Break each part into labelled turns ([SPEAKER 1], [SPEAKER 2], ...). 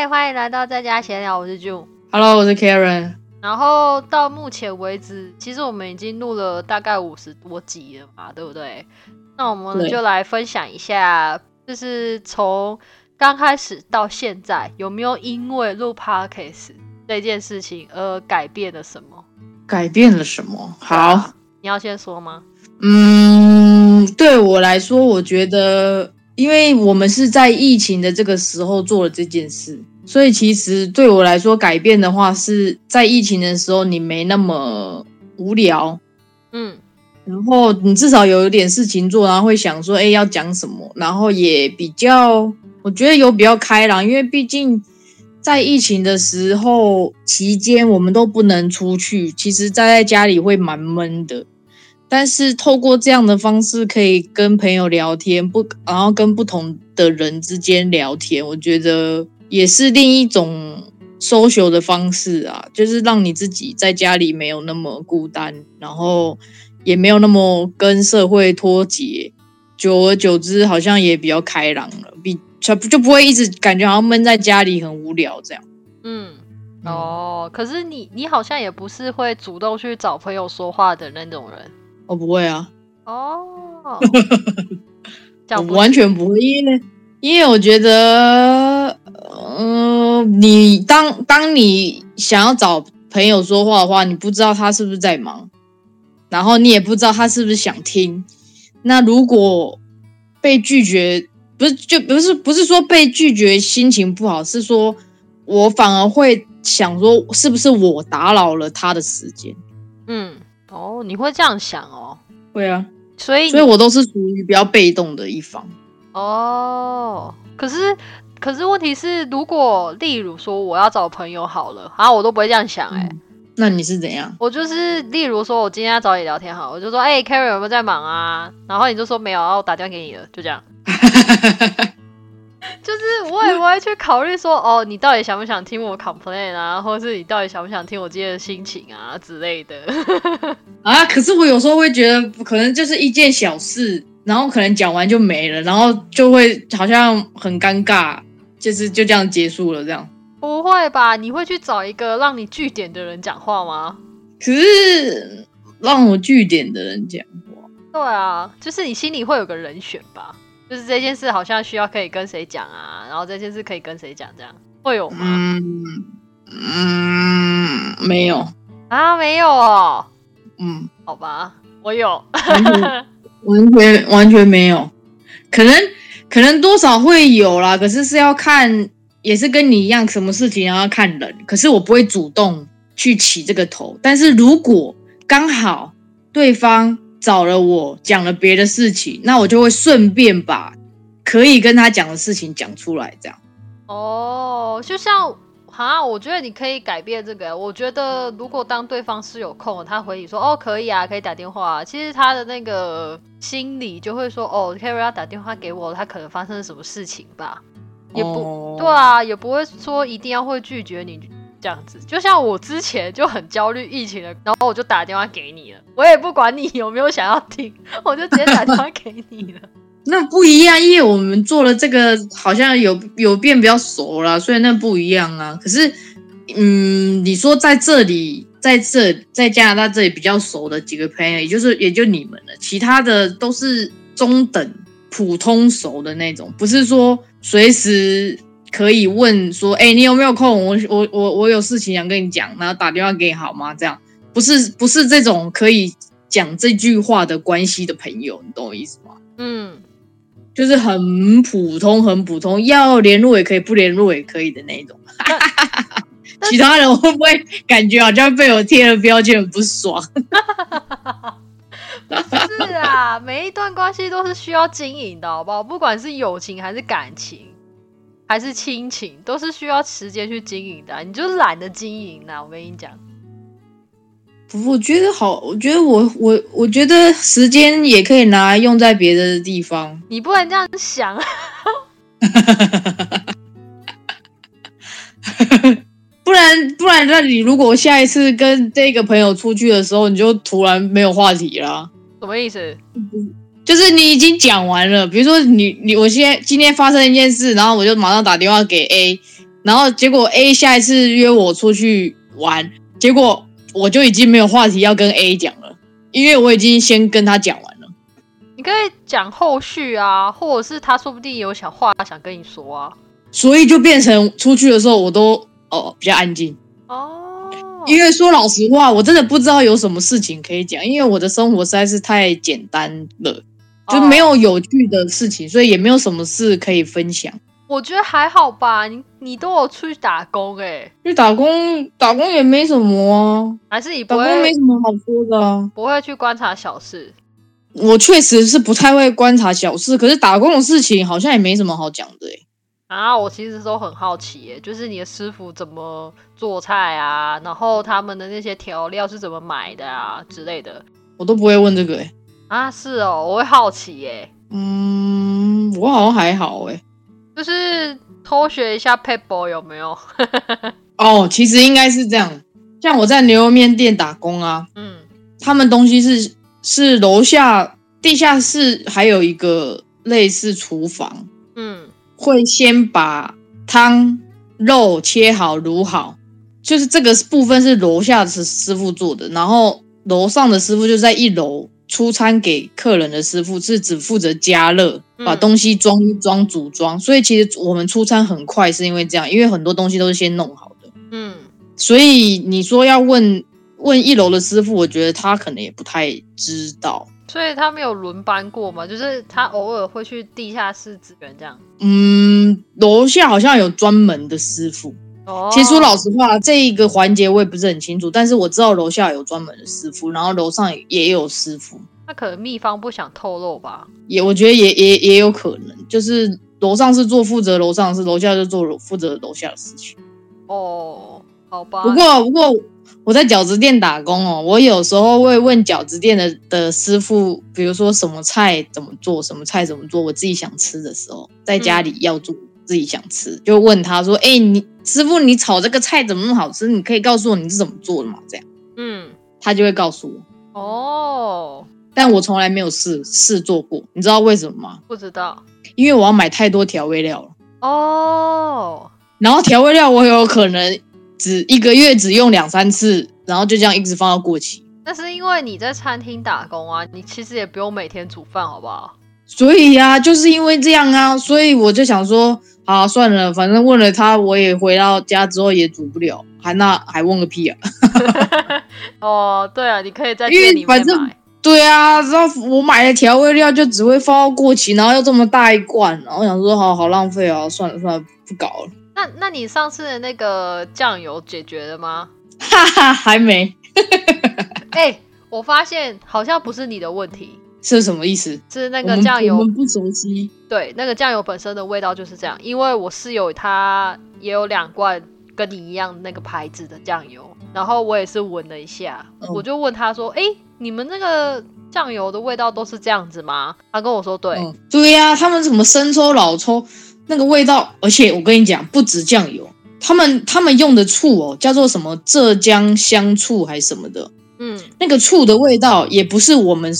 [SPEAKER 1] 嗨，欢迎来到在家闲聊，我是 June。
[SPEAKER 2] Hello，我是 Karen。
[SPEAKER 1] 然后到目前为止，其实我们已经录了大概五十多集了嘛，对不对？那我们
[SPEAKER 2] 对
[SPEAKER 1] 就来分享一下，就是从刚开始到现在，有没有因为录 Podcast 这件事情而改变了什么？
[SPEAKER 2] 改变了什么？好，
[SPEAKER 1] 你要先说吗？
[SPEAKER 2] 嗯，对我来说，我觉得，因为我们是在疫情的这个时候做了这件事，所以其实对我来说，改变的话是在疫情的时候，你没那么无聊，
[SPEAKER 1] 嗯
[SPEAKER 2] 然后你至少有一点事情做，然后会想说，哎，要讲什么，然后也比较，我觉得有比较开朗，因为毕竟在疫情的时候期间，我们都不能出去，其实待在家里会蛮闷的。但是透过这样的方式，可以跟朋友聊天，不，然后跟不同的人之间聊天，我觉得也是另一种 social 的方式啊，就是让你自己在家里没有那么孤单，然后也没有那么跟社会脱节，久而久之，好像也比较开朗了，比就就不会一直感觉好像闷在家里很无聊这样。
[SPEAKER 1] 嗯。哦，可是你你好像也不是会主动去找朋友说话的那种人
[SPEAKER 2] 我不会啊，
[SPEAKER 1] 哦。
[SPEAKER 2] 我完全不会，因为因为我觉得，嗯、你当当你想要找朋友说话的话，你不知道他是不是在忙，然后你也不知道他是不是想听。那如果被拒绝，不是就不是不是说被拒绝心情不好，是说我反而会想说，是不是我打扰了他的时间？
[SPEAKER 1] 嗯哦，你会这样想哦，
[SPEAKER 2] 会啊，
[SPEAKER 1] 所以
[SPEAKER 2] 所以我都是属于比较被动的一方。
[SPEAKER 1] 哦，可是可是问题是，如果例如说我要找朋友好了，啊，我都不会这样想哎、
[SPEAKER 2] 那你是怎样？
[SPEAKER 1] 我就是例如说我今天要找你聊天好，我就说哎、e n 有没有在忙啊？然后你就说没有，然后我打电话给你了，就这样。就是我也不会去考虑说，哦，你到底想不想听我 complain 啊，或者是你到底想不想听我今天的心情啊之类的。
[SPEAKER 2] 啊，可是我有时候会觉得，可能就是一件小事，然后可能讲完就没了，然后就会好像很尴尬，就是就这样结束了这样。
[SPEAKER 1] 不会吧？你会去找一个让你据点的人讲话吗？
[SPEAKER 2] 可是让我据点的人讲话，
[SPEAKER 1] 对啊，就是你心里会有个人选吧？就是这件事好像需要可以跟谁讲啊，然后这件事可以跟谁讲，这样会有吗？
[SPEAKER 2] 嗯嗯，没有，
[SPEAKER 1] 啊，没有哦，
[SPEAKER 2] 嗯，
[SPEAKER 1] 好吧，我有。
[SPEAKER 2] 完全 完全完全没有，可能可能多少会有啦，可是是要看，也是跟你一样，什么事情要看人。可是我不会主动去起这个头，但是如果刚好对方找了我讲了别的事情，那我就会顺便把可以跟他讲的事情讲出来，这样。
[SPEAKER 1] 哦，就像哈，我觉得你可以改变这个。我觉得如果当对方是有空，他回你说哦可以啊，可以打电话、啊，其实他的那个心里就会说哦 k a r y 要打电话给我，他可能发生了什么事情吧，也不、
[SPEAKER 2] 哦
[SPEAKER 1] 对啊，也不会说一定要会拒绝你。这样子，就像我之前就很焦虑疫情了，然后我就打电话给你了，我也不管你有没有想要听，我就直接打电话给你了。
[SPEAKER 2] 那不一样，因为我们做了这个，好像有有变比较熟了，所以那不一样啊。可是，嗯，你说在这里，在这在加拿大这里比较熟的几个朋友，也就是也就你们了，其他的都是中等、普通熟的那种，不是说随时可以问说，哎、你有没有空？我我我我有事情想跟你讲，然后打电话给你好吗？这样不是不是这种可以讲这句话的关系的朋友，你懂我意思吗？
[SPEAKER 1] 嗯，
[SPEAKER 2] 就是很普通、很普通，要联络也可以，不联络也可以的那种。其他人会不会感觉好像被我贴了标签，很不爽？
[SPEAKER 1] 是啊，每一段关系都是需要经营的，好不好？不管是友情还是感情，还是亲情，都是需要时间去经营的啊、你就懒得经营啦、我跟你讲，
[SPEAKER 2] 我觉得好，我觉得我我我觉得时间也可以拿来用在别的地方。
[SPEAKER 1] 你不能这样想。
[SPEAKER 2] 不然不然，那你如果下一次跟这个朋友出去的时候，你就突然没有话题啦。
[SPEAKER 1] 什么意思？
[SPEAKER 2] 就是你已经讲完了，比如说你你我现在今天发生一件事，然后我就马上打电话给 A，然后结果 A 下一次约我出去玩，结果我就已经没有话题要跟 A 讲了，因为我已经先跟他讲完了。
[SPEAKER 1] 你可以讲后续啊，或者是他说不定有想话想跟你说啊。
[SPEAKER 2] 所以就变成出去的时候，我都哦比较安静，
[SPEAKER 1] 哦，
[SPEAKER 2] 因为说老实话，我真的不知道有什么事情可以讲，因为我的生活实在是太简单了，就没有有趣的事情，所以也没有什么事可以分享。
[SPEAKER 1] 我觉得还好吧，你你都有出去打工哎、
[SPEAKER 2] 去打工，打工也没什么啊，
[SPEAKER 1] 还是你
[SPEAKER 2] 打工没什么好说的啊。
[SPEAKER 1] 不会去观察小事？
[SPEAKER 2] 我确实是不太会观察小事，可是打工的事情好像也没什么好讲的欸
[SPEAKER 1] 啊，我其实都很好奇耶，就是你的师傅怎么做菜啊，然后他们的那些调料是怎么买的啊之类的
[SPEAKER 2] 我都不会问这个哎。
[SPEAKER 1] 啊，是哦，我会好奇耶，
[SPEAKER 2] 嗯，我好像还好哎。
[SPEAKER 1] 就是偷学一下 paper 有没有？
[SPEAKER 2] 哦，其实应该是这样，像我在牛肉面店打工啊，
[SPEAKER 1] 嗯。
[SPEAKER 2] 他们东西是是楼下地下室还有一个类似厨房，
[SPEAKER 1] 嗯。
[SPEAKER 2] 会先把汤肉切好卤好，就是这个部分是楼下的师傅做的，然后楼上的师傅就在一楼出餐给客人的师傅是只负责加热，
[SPEAKER 1] 嗯
[SPEAKER 2] 把东西装一装组装，所以其实我们出餐很快，是因为这样，因为很多东西都是先弄好的，
[SPEAKER 1] 嗯，
[SPEAKER 2] 所以你说要问问一楼的师傅，我觉得他可能也不太知道。
[SPEAKER 1] 所以他没有轮班过嘛，就是他偶尔会去地下室支援这样。
[SPEAKER 2] 嗯，楼下好像有专门的师傅。
[SPEAKER 1] 哦，
[SPEAKER 2] 其实说老实话，这一个环节我也不是很清楚，但是我知道楼下有专门的师傅，然后楼上也有师傅，
[SPEAKER 1] 那可能秘方不想透露吧。
[SPEAKER 2] 也我觉得也也也有可能，就是楼上是做负责楼上的事，楼下就做负责楼下的事情。
[SPEAKER 1] 哦，好吧。
[SPEAKER 2] 不过不过我在饺子店打工哦，我有时候会问饺子店的的师傅，比如说什么菜怎么做，什么菜怎么做，我自己想吃的时候，在家里要做。自己想吃，就问他说：“哎、你师傅，你炒这个菜怎么那么好吃？你可以告诉我你是怎么做的吗？”这样
[SPEAKER 1] 嗯，
[SPEAKER 2] 他就会告诉我。
[SPEAKER 1] 哦，
[SPEAKER 2] 但我从来没有试试做过，你知道为什么吗？
[SPEAKER 1] 不知道。
[SPEAKER 2] 因为我要买太多调味料了，
[SPEAKER 1] 哦，
[SPEAKER 2] 然后调味料我有可能只一个月只用两三次，然后就这样一直放到过期。
[SPEAKER 1] 那是因为你在餐厅打工啊，你其实也不用每天煮饭，好不好？
[SPEAKER 2] 所以呀、就是因为这样啊，所以我就想说，好算了，反正问了他，我也回到家之后也煮不了，还那还问个屁啊！
[SPEAKER 1] 哦，对啊，你可以在店里面
[SPEAKER 2] 反正
[SPEAKER 1] 买。
[SPEAKER 2] 对啊，然后我买的调味料就只会放到过期，然后又这么大一罐，然后想说好好浪费啊，算了算了，不搞了，
[SPEAKER 1] 那那你上次的那个酱油解决了吗？
[SPEAKER 2] 哈哈，还没
[SPEAKER 1] 哎、我发现好像不是你的问题，
[SPEAKER 2] 是什么意思？
[SPEAKER 1] 是那个酱油
[SPEAKER 2] 们不熟悉。
[SPEAKER 1] 对，那个酱油本身的味道就是这样。因为我室友他也有两罐跟你一样那个牌子的酱油，然后我也是闻了一下，
[SPEAKER 2] 嗯
[SPEAKER 1] 我就问他说：“哎、你们那个酱油的味道都是这样子吗？”他跟我说：“对。
[SPEAKER 2] 嗯，对呀、他们什么生抽、老抽，那个味道，而且我跟你讲，不止酱油，他们他们用的醋哦，叫做什么浙江香醋还是什么的，
[SPEAKER 1] 嗯
[SPEAKER 2] 那个醋的味道也不是我们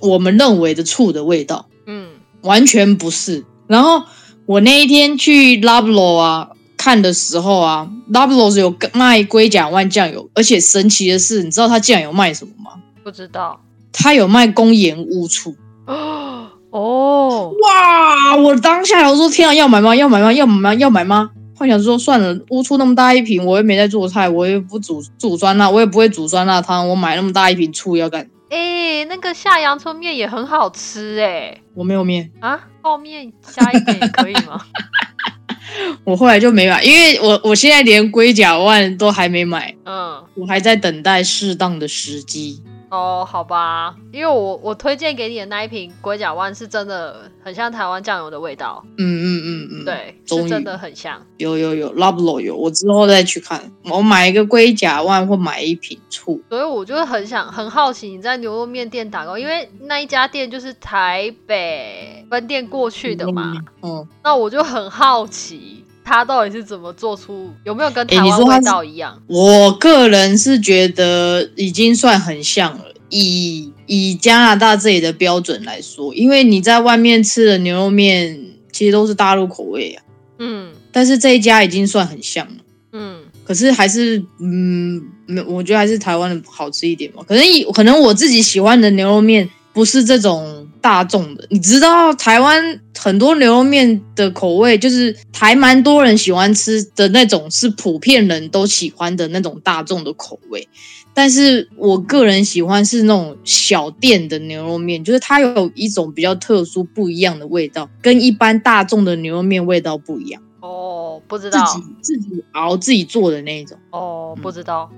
[SPEAKER 2] 我们认为的醋的味道，
[SPEAKER 1] 嗯
[SPEAKER 2] 完全不是。然后我那一天去 Loblo 啊看的时候啊，Loblo 有卖龟甲万酱油，而且神奇的是，你知道他酱油卖什么吗？
[SPEAKER 1] 不知道。
[SPEAKER 2] 他有卖公盐乌醋。
[SPEAKER 1] 哦，
[SPEAKER 2] 哇！我当下我说天啊，要买吗？要买吗？要买吗？要买吗？幻想说算了，乌醋那么大一瓶，我又没在做菜，我也不煮煮酸辣，我也不会煮酸辣汤，我买那么大一瓶醋要干？
[SPEAKER 1] 哎、那个下洋葱面也很好吃哎、
[SPEAKER 2] 我没有面，
[SPEAKER 1] 啊，泡面加一点也可以吗？
[SPEAKER 2] 我后来就没买，因为我我现在连龟甲万都还没买，
[SPEAKER 1] 嗯，
[SPEAKER 2] 我还在等待适当的时机。
[SPEAKER 1] 哦，好吧，因为我我推荐给你的那一瓶龟甲湾是真的很像台湾酱油的味道，
[SPEAKER 2] 嗯嗯嗯嗯，，
[SPEAKER 1] 对，是真的很像。
[SPEAKER 2] 有有有 Loblo 有，我之后再去看，我买一个龟甲万或买一瓶醋。
[SPEAKER 1] 所以我就很想很好奇你在牛肉面店打工，因为那一家店就是台北分店过去的嘛，
[SPEAKER 2] 嗯，
[SPEAKER 1] 那我就很好奇它到底是怎么做出，有没有跟台湾味道一样？
[SPEAKER 2] 我个人是觉得已经算很像了。以以加拿大这里的标准来说，因为你在外面吃的牛肉面其实都是大陆口味啊，
[SPEAKER 1] 嗯，
[SPEAKER 2] 但是这一家已经算很像了。
[SPEAKER 1] 嗯，
[SPEAKER 2] 可是还是，嗯，没，我觉得还是台湾的好吃一点吧。可能以可能我自己喜欢的牛肉面不是这种大众的，你知道台湾很多牛肉面的口味，就是还蛮多人喜欢吃的那种，是普遍人都喜欢的那种大众的口味。但是我个人喜欢是那种小店的牛肉面，就是它有一种比较特殊不一样的味道，跟一般大众的牛肉面味道不一样。
[SPEAKER 1] 哦，不知道自，
[SPEAKER 2] 己自己熬自己做的那一种。
[SPEAKER 1] 哦，不知道，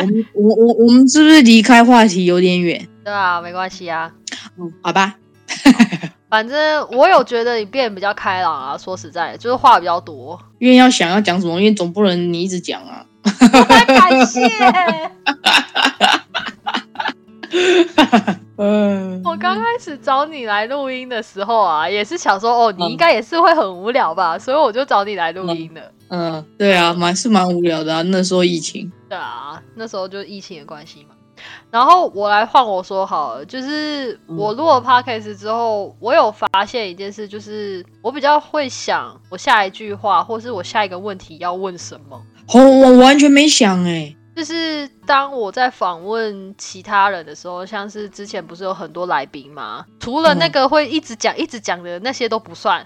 [SPEAKER 2] 我们我我我们是不是离开话题有点远？
[SPEAKER 1] 对啊，没关系啊，
[SPEAKER 2] 嗯，好吧，
[SPEAKER 1] 反正我有觉得你变得比较开朗啊，说实在的，就是话比较多。
[SPEAKER 2] 因为要想要讲什么，因为总不能你一直讲啊。
[SPEAKER 1] 感谢。
[SPEAKER 2] 嗯，
[SPEAKER 1] 我刚开始找你来录音的时候啊，也是想说，哦，你应该也是会很无聊吧，所以我就找你来录音的。
[SPEAKER 2] 嗯，对啊，蛮是蛮无聊的啊。那时候疫情，
[SPEAKER 1] 对啊，那时候就疫情的关系嘛。然后我来换我说好了，就是我录了 podcast 之后，我有发现一件事，就是我比较会想我下一句话，或是我下一个问题要问什么。
[SPEAKER 2] 哦，我完全没想哎、
[SPEAKER 1] 就是当我在访问其他人的时候，像是之前不是有很多来宾吗？除了那个会一直讲、一直讲的那些都不算。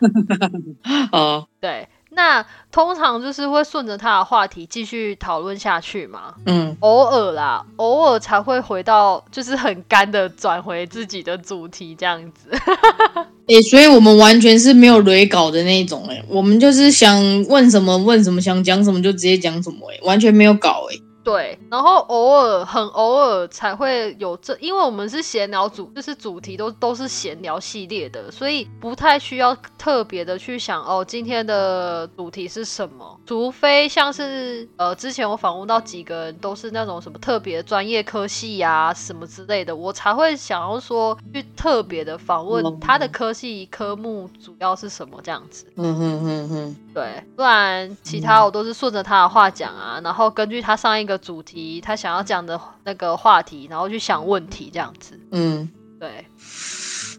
[SPEAKER 2] 哦，
[SPEAKER 1] 对，那通常就是会顺着他的话题继续讨论下去嘛。
[SPEAKER 2] 嗯，
[SPEAKER 1] 偶尔啦，偶尔才会回到就是很干的转回自己的主题这样子。
[SPEAKER 2] 哎、所以我们完全是没有雷稿的那种哎、我们就是想问什么问什么，想讲什么就直接讲什么哎、完全没有稿哎、
[SPEAKER 1] 对，然后偶尔很偶尔才会有这，因为我们是闲聊主，就是主题都都是闲聊系列的，所以不太需要特别的去想哦，今天的主题是什么，除非像是呃之前我访问到几个人都是那种什么特别专业科系呀、什么之类的，我才会想要说去特别的访问
[SPEAKER 2] 哦
[SPEAKER 1] 他的科系科目主要是什么这样子。
[SPEAKER 2] 嗯哼哼哼，
[SPEAKER 1] 对，不然其他我都是顺着他的话讲啊，然后根据他上一个主题，他想要讲的那个话题，然后去想问题这样子。
[SPEAKER 2] 嗯。
[SPEAKER 1] 对，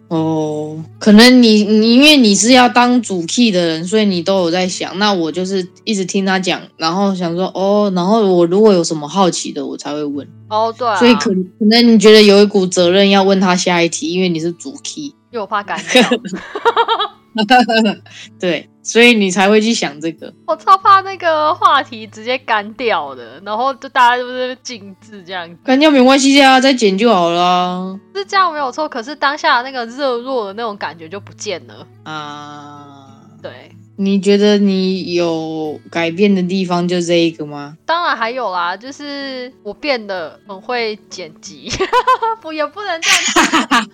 [SPEAKER 2] 哦，可能你你因为你是要当主 key 的人，所以你都有在想。那我就是一直听他讲，然后想说哦，然后我如果有什么好奇的，我才会问。
[SPEAKER 1] 哦对、啊，
[SPEAKER 2] 所以可可能你觉得有一股责任要问他下一题，因为你是主 key，
[SPEAKER 1] 因为我怕干掉，
[SPEAKER 2] 对，所以你才会去想这个。
[SPEAKER 1] 我超怕那个话题直接干掉的，然后就大家就是静置这样子，
[SPEAKER 2] 干掉没关系啊，再剪就好了啊
[SPEAKER 1] 是这样没有错。可是当下那个热络的那种感觉就不见了。
[SPEAKER 2] 啊。
[SPEAKER 1] 对，
[SPEAKER 2] 你觉得你有改变的地方就这一个吗？
[SPEAKER 1] 当然还有啦，就是我变得很会剪辑，不也不能这样讲。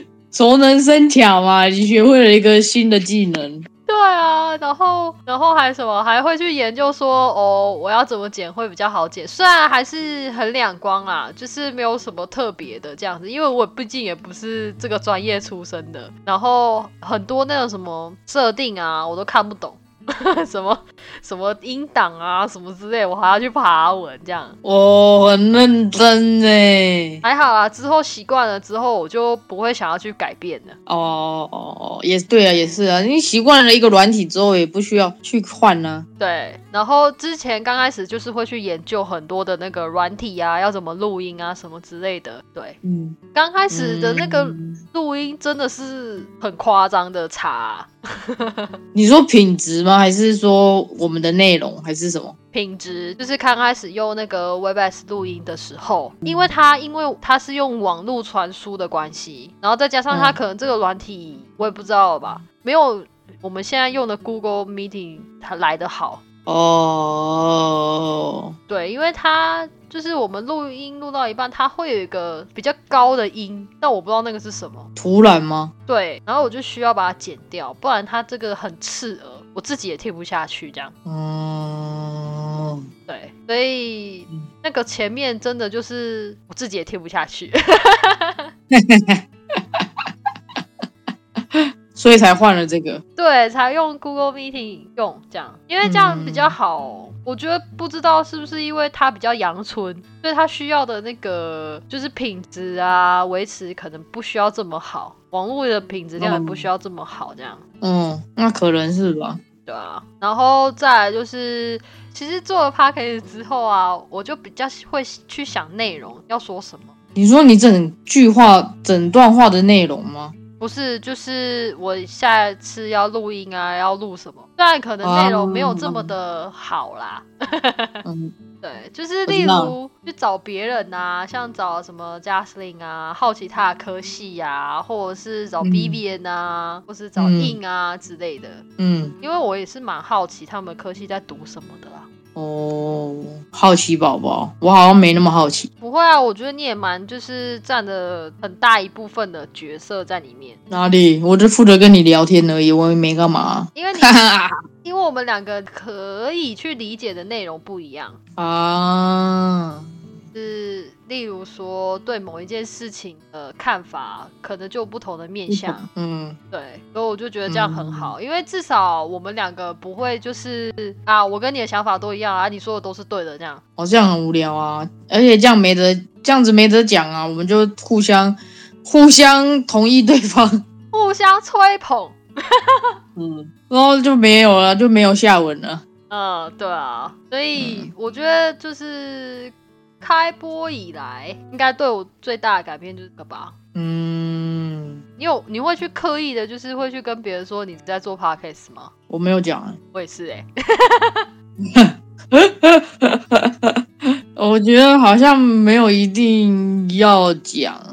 [SPEAKER 2] 熟能生巧嘛，你学会了一个新的技能。
[SPEAKER 1] 对啊，然后然后还什么，还会去研究说，哦，我要怎么剪会比较好剪。虽然还是很两光啦，就是没有什么特别的这样子，因为我毕竟也不是这个专业出身的，然后很多那种什么设定啊，我都看不懂。什么什么音档啊，什么之类，我还要去爬文这样。
[SPEAKER 2] 我，很认真呢。
[SPEAKER 1] 还好啊，之后习惯了之后，我就不会想要去改变了。
[SPEAKER 2] 哦哦哦，也对啊，也是啊。你习惯了一个软体之后，也不需要去换啊。
[SPEAKER 1] 对，然后之前刚开始就是会去研究很多的那个软体啊，要怎么录音啊，什么之类的。对，
[SPEAKER 2] 嗯，
[SPEAKER 1] 刚开始的那个
[SPEAKER 2] 嗯
[SPEAKER 1] 录音真的是很夸张的差啊、
[SPEAKER 2] 你说品质吗？还是说我们的内容，还是什么？
[SPEAKER 1] 品质，就是刚开始用那个 WebEx 录音的时候，因为它因为它是用网络传输的关系，然后再加上它
[SPEAKER 2] 嗯
[SPEAKER 1] 可能这个软体我也不知道吧，没有我们现在用的 Google Meeting 它来的好。
[SPEAKER 2] 哦，
[SPEAKER 1] 对，因为它就是我们录音录到一半，它会有一个比较高的音，但我不知道那个是什么。
[SPEAKER 2] 突然吗？
[SPEAKER 1] 对，然后我就需要把它剪掉，不然它这个很刺耳，我自己也听不下去。这样，
[SPEAKER 2] 嗯，
[SPEAKER 1] 对，所以那个前面真的就是我自己也听不下去。
[SPEAKER 2] 所以才换了这个。
[SPEAKER 1] 对，才用 Google Meeting 用这样，因为这样比较好。我觉得不知道是不是因为它比较阳春，所以它需要的那个就是品质啊维持可能不需要这么好，网络的品质量也不需要这么好，这样。
[SPEAKER 2] 嗯，那可能是吧。
[SPEAKER 1] 对啊，然后再来就是，其实做了 p a c k a g e 之后啊，我就比较会去想内容要说什么。
[SPEAKER 2] 你说你整句话、整段话的内容吗？
[SPEAKER 1] 不是，就是我下次要录音啊，要录什么？虽然可能内容没有这么的好啦。嗯，对，就是例如去找别人啊，像找什么 Jaslyn 啊，好奇他的科系呀，或者是找 Vivian 啊，或是找 In 啊之类的。嗯，因为我也是蛮好奇他们科系在读什么的啦。
[SPEAKER 2] 哦，好奇宝宝，我好像没那么好奇。
[SPEAKER 1] 不会啊，我觉得你也蛮就是占了很大一部分的角色在里面。
[SPEAKER 2] 哪里？我就负责跟你聊天而已，我也没干嘛。
[SPEAKER 1] 因为你，因为我们两个可以去理解的内容不一样啊。是，例如说对某一件事情的看法，可能就有不同的面向。嗯，对，所以我就觉得这样很好，因为至少我们两个不会就是啊，我跟你的想法都一样啊，你说的都是对的这样。
[SPEAKER 2] 哦，这样很无聊啊，而且这样没得这样子没得讲啊，我们就互相互相同意对方，
[SPEAKER 1] 互相吹捧。
[SPEAKER 2] 嗯，然后就没有了，就没有下文了。
[SPEAKER 1] 嗯，对啊，所以我觉得就是。开播以来，应该对我最大的改变就是这个吧。嗯，你有你会去刻意的，就是会去跟别人说你在做 podcast 吗？
[SPEAKER 2] 我没有讲，
[SPEAKER 1] 我也是哎。
[SPEAKER 2] 我觉得好像没有一定要讲。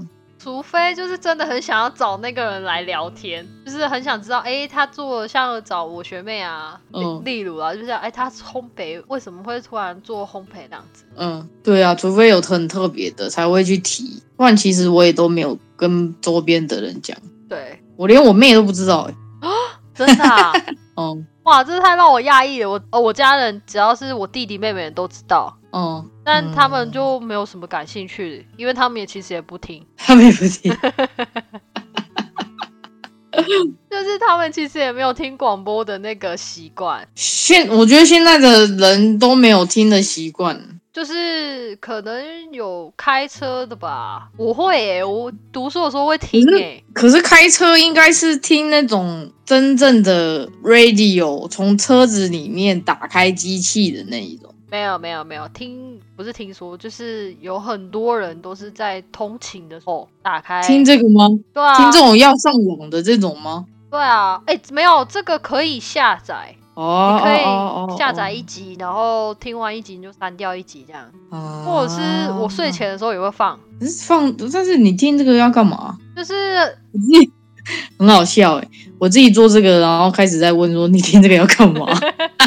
[SPEAKER 1] 除非就是真的很想要找那个人来聊天，就是很想知道，哎，他做像找我学妹啊，嗯，例如啊，就是哎，他烘焙为什么会突然做烘焙这样子？
[SPEAKER 2] 嗯，对啊，除非有很特别的才会去提，不然其实我也都没有跟周边的人讲。
[SPEAKER 1] 对，
[SPEAKER 2] 我连我妹都不知道，哎，
[SPEAKER 1] 真的啊？嗯，哇，这太让我讶异了。我哦，我家人只要是我弟弟妹妹都知道。嗯，但他们就没有什么感兴趣，因为他们也其实也不听，
[SPEAKER 2] 他们也不听，
[SPEAKER 1] 就是他们其实也没有听广播的那个习惯。
[SPEAKER 2] 现我觉得现在的人都没有听的习惯，
[SPEAKER 1] 就是可能有开车的吧。我会，我读书的时候会听诶。
[SPEAKER 2] 可是开车应该是听那种真正的 radio，从车子里面打开机器的那一种。
[SPEAKER 1] 没有没有没有听，不是听说，就是有很多人都是在通勤的时候打开
[SPEAKER 2] 听这个吗？
[SPEAKER 1] 对啊，
[SPEAKER 2] 听这种要上网的这种吗？
[SPEAKER 1] 对啊，哎，没有这个可以下载哦，你可以下载一集，然后听完一集你就删掉一集这样，或者是我睡前的时候也会放，
[SPEAKER 2] 放，但是你听这个要干嘛？
[SPEAKER 1] 就是
[SPEAKER 2] 很好笑哎，我自己做这个，然后开始在问说你听这个要干嘛？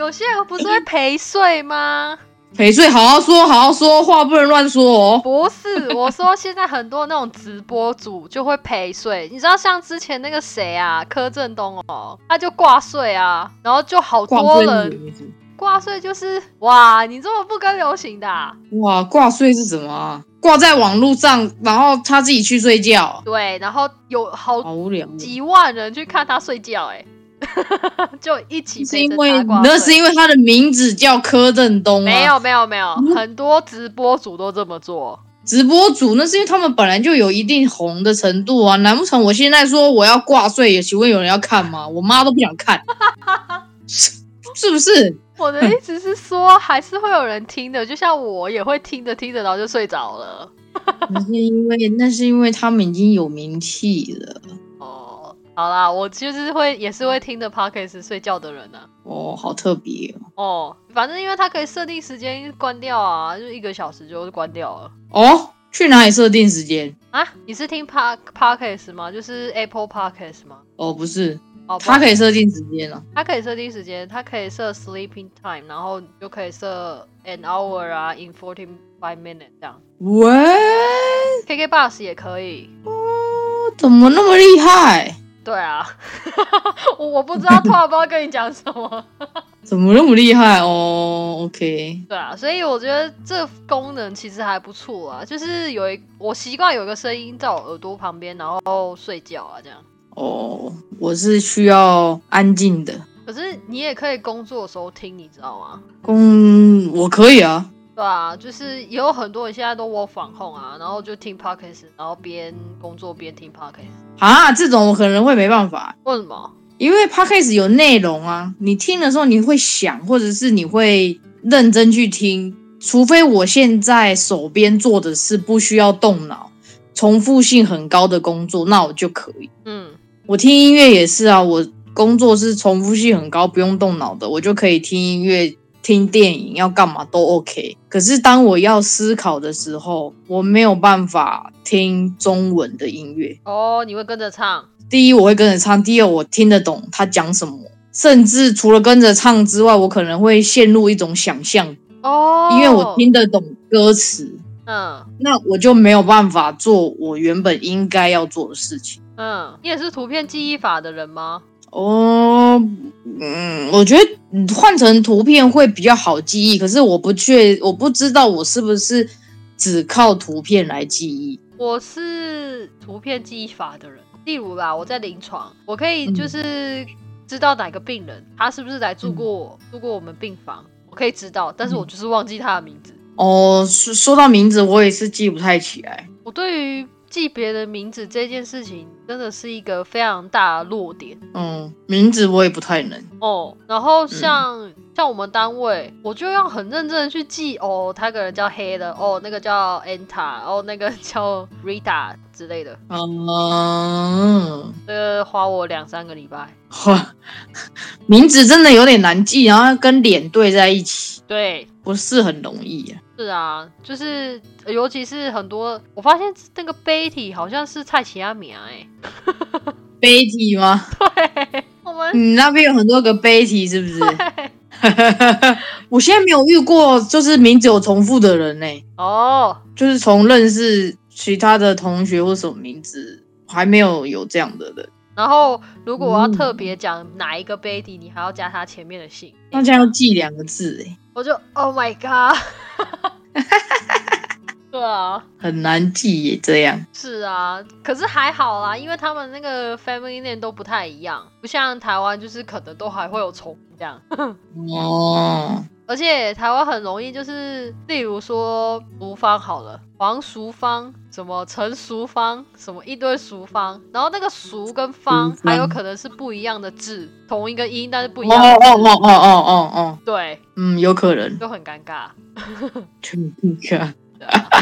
[SPEAKER 1] 有些人不是会陪睡吗？
[SPEAKER 2] 陪睡，好好说，好好说话，不能乱说哦。
[SPEAKER 1] 不是，我说现在很多那种直播主就会陪睡，你知道像之前那个谁啊，柯震东哦，他就挂睡啊，然后就好多人挂睡，就是哇，你这么不跟流行的？
[SPEAKER 2] 哇，挂睡是什么？挂在网络上，然后他自己去睡觉。
[SPEAKER 1] 对，然后有好
[SPEAKER 2] 好无聊，
[SPEAKER 1] 几万人去看他睡觉，哎。就一起
[SPEAKER 2] 是因为那是因为他的名字叫柯震东
[SPEAKER 1] 没有没有没有，很多直播主都这么做。
[SPEAKER 2] 直播主那是因为他们本来就有一定红的程度啊，难不成我现在说我要挂税，请问有人要看吗？我妈都不想看，是不是？
[SPEAKER 1] 我的意思是说，还是会有人听的，就像我也会听着听着然后就睡着了。
[SPEAKER 2] 那是因为那是因为他们已经有名气了。
[SPEAKER 1] 好啦，我就是会也是会听着 podcast 睡觉的人呢。
[SPEAKER 2] 哦，好特别
[SPEAKER 1] 哦。反正因为它可以设定时间关掉啊，就一个小时就关掉了。
[SPEAKER 2] 哦，去哪里设定时间
[SPEAKER 1] 啊？你是听 par podcast 吗？就是 Apple podcast 吗？
[SPEAKER 2] 哦，不是，哦，它可以设定时间啊。
[SPEAKER 1] 它可以设定时间，它可以设 sleeping time，然后就可以设 an hour 啊，in forty five minutes 这样。
[SPEAKER 2] 喂
[SPEAKER 1] ，KK bus 也可以。
[SPEAKER 2] 哦，怎么那么厉害？
[SPEAKER 1] 对啊，我我不知道，突然不知道跟你讲什么，
[SPEAKER 2] 怎么那么厉害哦？OK，
[SPEAKER 1] 对啊，所以我觉得这功能其实还不错啊，就是有一我习惯有一个声音在我耳朵旁边，然后睡觉啊，这样。
[SPEAKER 2] 哦，我是需要安静的。
[SPEAKER 1] 可是你也可以工作的时候听，你知道吗？
[SPEAKER 2] 工我可以啊，
[SPEAKER 1] 对啊，就是也有很多人现在都 work from home 啊，然后就听 podcast，然后边工作边听 podcast。
[SPEAKER 2] 啊，这种我可能会没办法，
[SPEAKER 1] 为什么？
[SPEAKER 2] 因为 podcast 有内容啊，你听的时候你会想，或者是你会认真去听，除非我现在手边做的是不需要动脑、重复性很高的工作，那我就可以。
[SPEAKER 1] 嗯，
[SPEAKER 2] 我听音乐也是啊，我工作是重复性很高，不用动脑的，我就可以听音乐、听电影，要干嘛都 OK。可是当我要思考的时候，我没有办法听中文的音乐。
[SPEAKER 1] 哦，你会跟着唱？
[SPEAKER 2] 第一，我会跟着唱；第二，我听得懂他讲什么，甚至除了跟着唱之外，我可能会陷入一种想象，
[SPEAKER 1] 哦，
[SPEAKER 2] 因为我听得懂歌词，
[SPEAKER 1] 嗯
[SPEAKER 2] 那我就没有办法做我原本应该要做的事情。
[SPEAKER 1] 嗯，你也是图片记忆法的人吗？
[SPEAKER 2] 哦，嗯，我觉得嗯换成图片会比较好记忆，可是我不确，我不知道我是不是只靠图片来记忆。
[SPEAKER 1] 我是图片记忆法的人，例如啦，我在临床，我可以就是知道哪个病人他是不是来住过、住过我们病房，我可以知道，但是我就是忘记他的名字。
[SPEAKER 2] 哦，说说到名字，我也是记不太起来。
[SPEAKER 1] 我对于记别人名字这件事情，真的是一个非常大的弱点
[SPEAKER 2] 嗯，名字我也不太能。
[SPEAKER 1] 哦。然后像、像我们单位，我就要很认真的去记哦，他个人叫黑的，哦，那个叫 Anta，哦，那个叫 Rita 之类的，
[SPEAKER 2] 嗯，
[SPEAKER 1] 这个花我两三个礼拜。
[SPEAKER 2] 哇，名字真的有点难记，然后跟脸对在一起，
[SPEAKER 1] 对，
[SPEAKER 2] 不是很容易啊。
[SPEAKER 1] 是啊，就是呃尤其是很多，我发现那个 Betty 好像是蔡奇亚米啊，哎，
[SPEAKER 2] Betty 吗？
[SPEAKER 1] 对，我们
[SPEAKER 2] 你那边有很多个 Betty 是不是？我现在没有遇过就是名字有重复的人呢、
[SPEAKER 1] 哦，
[SPEAKER 2] 就是从认识其他的同学或什么名字，还没有有这样的人。
[SPEAKER 1] 然后如果我要
[SPEAKER 2] 嗯。
[SPEAKER 1] 特别讲哪一个 Betty，你还要加他前面的姓，
[SPEAKER 2] 那这样要记两个字哎、
[SPEAKER 1] 我就 Oh my God，对啊，
[SPEAKER 2] 很难记耶。这样
[SPEAKER 1] 是啊，可是还好啦，因为他们那个 family name 都不太一样，不像台湾就是可能都还会有重这样。
[SPEAKER 2] 哦，
[SPEAKER 1] 而且台湾很容易就是，例如说淑芳好了，黄淑芳，什么陈淑芳，什么一堆淑芳，然后那个淑跟芳
[SPEAKER 2] 淑芳
[SPEAKER 1] 还有可能是不一样的字，同一个音但是不
[SPEAKER 2] 哦
[SPEAKER 1] 一样的字，
[SPEAKER 2] 哦哦哦哦哦哦，
[SPEAKER 1] 对，
[SPEAKER 2] 嗯，有可能。
[SPEAKER 1] 就很尴尬。
[SPEAKER 2] 对啊
[SPEAKER 1] 对啊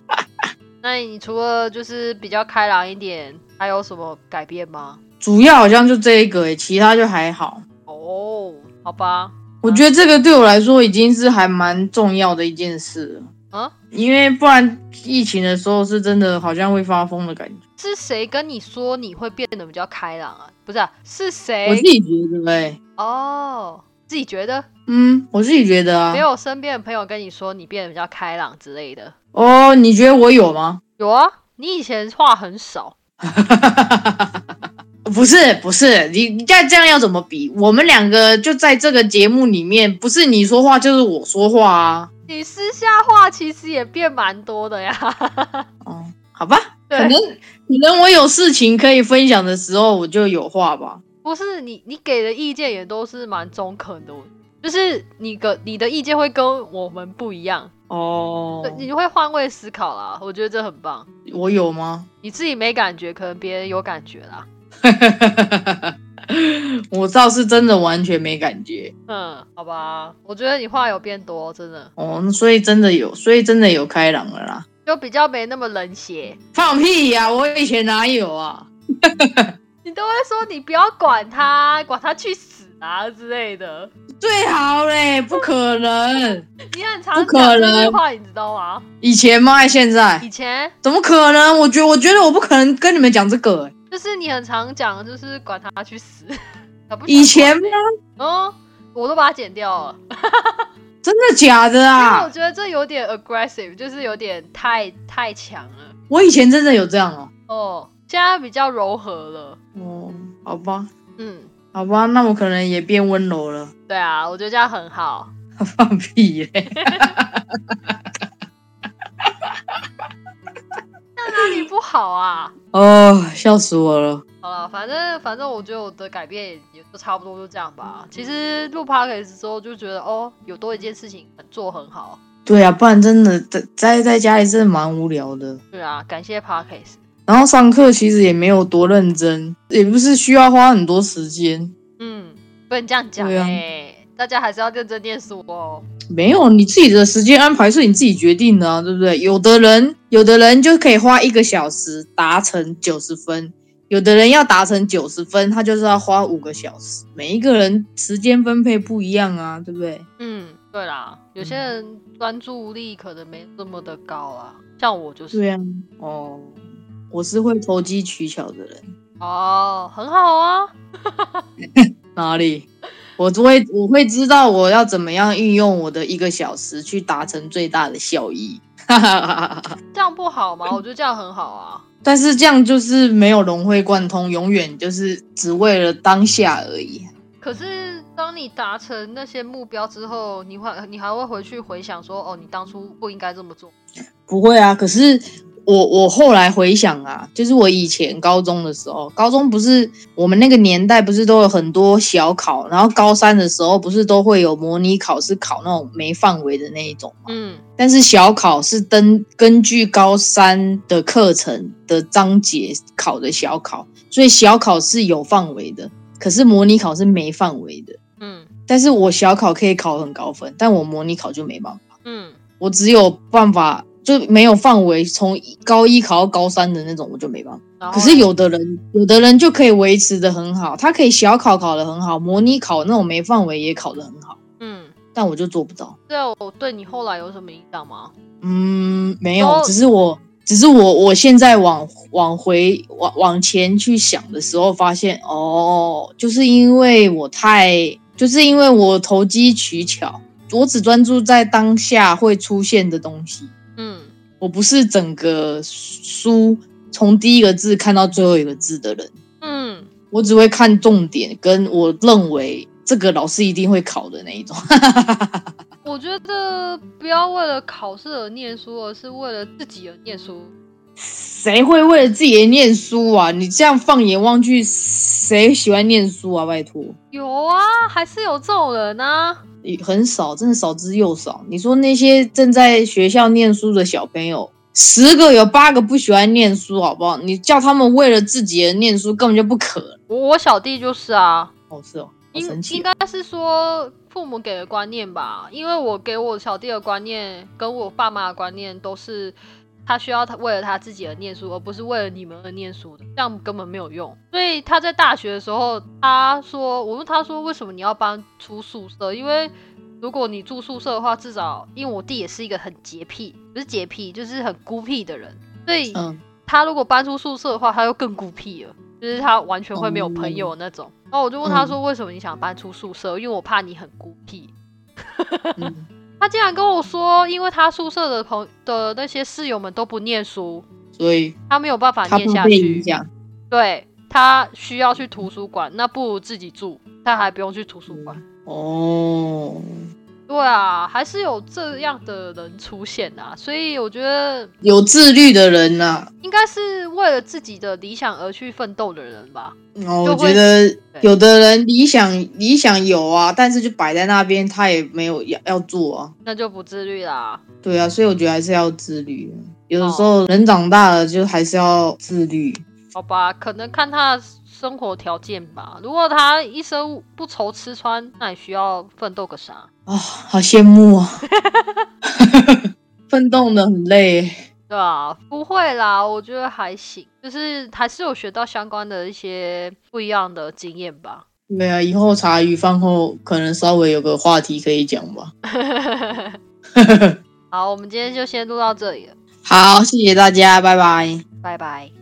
[SPEAKER 1] 那你除了就是比较开朗一点，还有什么改变吗？
[SPEAKER 2] 主要好像就这一个诶，其他就还好。
[SPEAKER 1] 哦，好吧，
[SPEAKER 2] 我觉得这个对我来说已经是还蛮重要的一件事了，
[SPEAKER 1] 啊，
[SPEAKER 2] 因为不然疫情的时候是真的好像会发疯的感觉。
[SPEAKER 1] 是谁跟你说你会变得比较开朗啊？不是、啊，是谁
[SPEAKER 2] 我自？己觉得诶，
[SPEAKER 1] 哦，自己觉得。
[SPEAKER 2] 嗯，我自己觉得啊
[SPEAKER 1] 没。有身边的朋友跟你说你变得比较开朗之类的？
[SPEAKER 2] 哦，你觉得我有吗？
[SPEAKER 1] 有啊，你以前话很少，
[SPEAKER 2] 不是不是，你你这样这样要怎么比？我们两个就在这个节目里面，不是你说话就是我说话啊。
[SPEAKER 1] 你私下话其实也变蛮多的呀。
[SPEAKER 2] 哦，好吧，可能，可能我有事情可以分享的时候，我就有话吧。
[SPEAKER 1] 不是你你给的意见也都是蛮中肯的，就是你个你的意见会跟我们不一样，
[SPEAKER 2] 哦
[SPEAKER 1] 对，，你会换位思考啦，我觉得这很棒。
[SPEAKER 2] 我有吗？
[SPEAKER 1] 你自己没感觉，可能别人有感觉啦。
[SPEAKER 2] 我倒是真的完全没感觉
[SPEAKER 1] 嗯，好吧，我觉得你话有变多，真的
[SPEAKER 2] 哦，那所以真的有，所以真的有开朗了啦。
[SPEAKER 1] 就比较没那么冷血。
[SPEAKER 2] 放屁呀、我以前哪有啊？
[SPEAKER 1] 你都会说你不要管他，管他去死啊之类的。
[SPEAKER 2] 最好嘞，不可能。
[SPEAKER 1] 你很常讲这句话，你知道吗？
[SPEAKER 2] 以前吗？还现在？
[SPEAKER 1] 以前
[SPEAKER 2] 怎么可能？我觉我觉得我不可能跟你们讲这个、欸。
[SPEAKER 1] 就是你很常讲，就是管他去死。
[SPEAKER 2] 以前吗？
[SPEAKER 1] 嗯，我都把它剪掉了，
[SPEAKER 2] 真的假的啊
[SPEAKER 1] 因为我
[SPEAKER 2] 啊？
[SPEAKER 1] 觉得这有点 aggressive，就是有点太太强了。
[SPEAKER 2] 我以前真的有这样哦。
[SPEAKER 1] 哦，现在比较柔和了。
[SPEAKER 2] 哦，好吧，
[SPEAKER 1] 嗯，
[SPEAKER 2] 好吧，那我可能也变温柔了。
[SPEAKER 1] 对啊，我觉得这样很好。
[SPEAKER 2] 放屁嘞！
[SPEAKER 1] 哪里不好啊？
[SPEAKER 2] 哦，笑死我了。
[SPEAKER 1] 好了，反正反正我觉得我的改变也就差不多就这样吧。其实录 podcast 之后就觉得哦，有多一件事情做很好。
[SPEAKER 2] 对啊，不然真的在在在家里真的蛮无聊的。
[SPEAKER 1] 对啊，感谢 podcast。
[SPEAKER 2] 然后上课其实也没有多认真，也不是需要花很多时间。
[SPEAKER 1] 嗯，不能这样讲
[SPEAKER 2] 对啊
[SPEAKER 1] 哎、大家还是要认真念书哦。
[SPEAKER 2] 没有，你自己的时间安排是你自己决定的啊，对不对？有的人，有的人就可以花一个小时达成九十分，有的人要达成九十分，他就是要花五个小时。每一个人时间分配不一样啊，对不对？
[SPEAKER 1] 嗯，对啦，有些人专注力可能没这么的高啊，像我就是。
[SPEAKER 2] 对啊，哦，我是会投机取巧的人，
[SPEAKER 1] 哦，很好啊。
[SPEAKER 2] 哪里？我就会我会知道我要怎么样运用我的一个小时去达成最大的效益。
[SPEAKER 1] 这样不好吗？我觉得这样很好啊。
[SPEAKER 2] 但是这样就是没有融会贯通，永远就是只为了当下而已。
[SPEAKER 1] 可是当你达成那些目标之后，你会你还会回去回想说，哦，你当初不应该这么做。
[SPEAKER 2] 不会啊，可是我我后来回想啊，就是我以前高中的时候，高中不是我们那个年代不是都有很多小考，然后高三的时候不是都会有模拟考试考那种没范围的那一种嘛？
[SPEAKER 1] 嗯
[SPEAKER 2] 但是小考是根根据高三的课程的章节考的小考，所以小考是有范围的，可是模拟考是没范围的。
[SPEAKER 1] 嗯
[SPEAKER 2] 但是我小考可以考很高分，但我模拟考就没办法，
[SPEAKER 1] 嗯
[SPEAKER 2] 我只有办法就没有范围，从高一考到高三的那种我就没办法。可是有的人，有的人就可以维持的很好，他可以小考考的很好，模拟考那种没范围也考得很好，
[SPEAKER 1] 嗯，
[SPEAKER 2] 但我就做不到。
[SPEAKER 1] 对，我对你后来有什么影响吗？
[SPEAKER 2] 嗯，没有
[SPEAKER 1] 哦，
[SPEAKER 2] 只是我，只是我，我现在往往回往往前去想的时候，发现哦，就是因为我太，就是因为我投机取巧，我只专注在当下会出现的东西，
[SPEAKER 1] 嗯
[SPEAKER 2] 我不是整个书从第一个字看到最后一个字的人，
[SPEAKER 1] 嗯，
[SPEAKER 2] 我只会看重点，跟我认为这个老师一定会考的那一种。
[SPEAKER 1] 我觉得不要为了考试而念书，而是为了自己而念书。
[SPEAKER 2] 谁会为了自己的念书啊？你这样放眼望去，谁喜欢念书啊？拜托，
[SPEAKER 1] 有啊，还是有这种人啊。
[SPEAKER 2] 也很少，真的少之又少。你说那些正在学校念书的小朋友，十个有八个不喜欢念书，好不好？你叫他们为了自己而念书，根本就不可能。
[SPEAKER 1] 我我小弟就是啊，
[SPEAKER 2] 哦，是哦，好
[SPEAKER 1] 应应。该是说父母给的观念吧，因为我给我小弟的观念跟我爸妈的观念都是，他需要他为了他自己而念书，而不是为了你们而念书的，这样根本没有用。所以他在大学的时候，他说，我问他说，为什么你要搬出宿舍？因为如果你住宿舍的话，至少因为我弟也是一个很洁癖，不是洁癖，就是很孤僻的人，所以
[SPEAKER 2] 嗯，
[SPEAKER 1] 他如果搬出宿舍的话，他又更孤僻了，就是他完全会没有朋友那种。然后我就问他说：“为什么你想搬出宿舍？”因为我怕你很孤僻。
[SPEAKER 2] 嗯
[SPEAKER 1] 他竟然跟我说，因为他宿舍的朋的那些室友们都不念书，
[SPEAKER 2] 所以
[SPEAKER 1] 他没有办法念下去。
[SPEAKER 2] 响。
[SPEAKER 1] 对他需要去图书馆，那不如自己住，他还不用去图书馆。
[SPEAKER 2] 哦，
[SPEAKER 1] 对啊，还是有这样的人出现啊，所以我觉得
[SPEAKER 2] 有自律的人呐、
[SPEAKER 1] 应该是为了自己的理想而去奋斗的人吧。
[SPEAKER 2] 哦，我觉得有的人理想理想有啊，但是就摆在那边，他也没有要要做啊。
[SPEAKER 1] 那就不自律啦。
[SPEAKER 2] 对啊，所以我觉得还是要自律。有的时候人长大了，就还是要自律。
[SPEAKER 1] 好吧，可能看他的生活条件吧。如果他一生不愁吃穿，那你需要奋斗个啥？
[SPEAKER 2] 啊、好羡慕啊！奋斗的很累。
[SPEAKER 1] 对啊，不会啦，我觉得还行，就是还是有学到相关的一些不一样的经验吧。
[SPEAKER 2] 对啊，以后茶余饭后可能稍微有个话题可以讲吧。
[SPEAKER 1] 好，我们今天就先录到这里了，
[SPEAKER 2] 好，谢谢大家，拜拜。
[SPEAKER 1] 拜拜。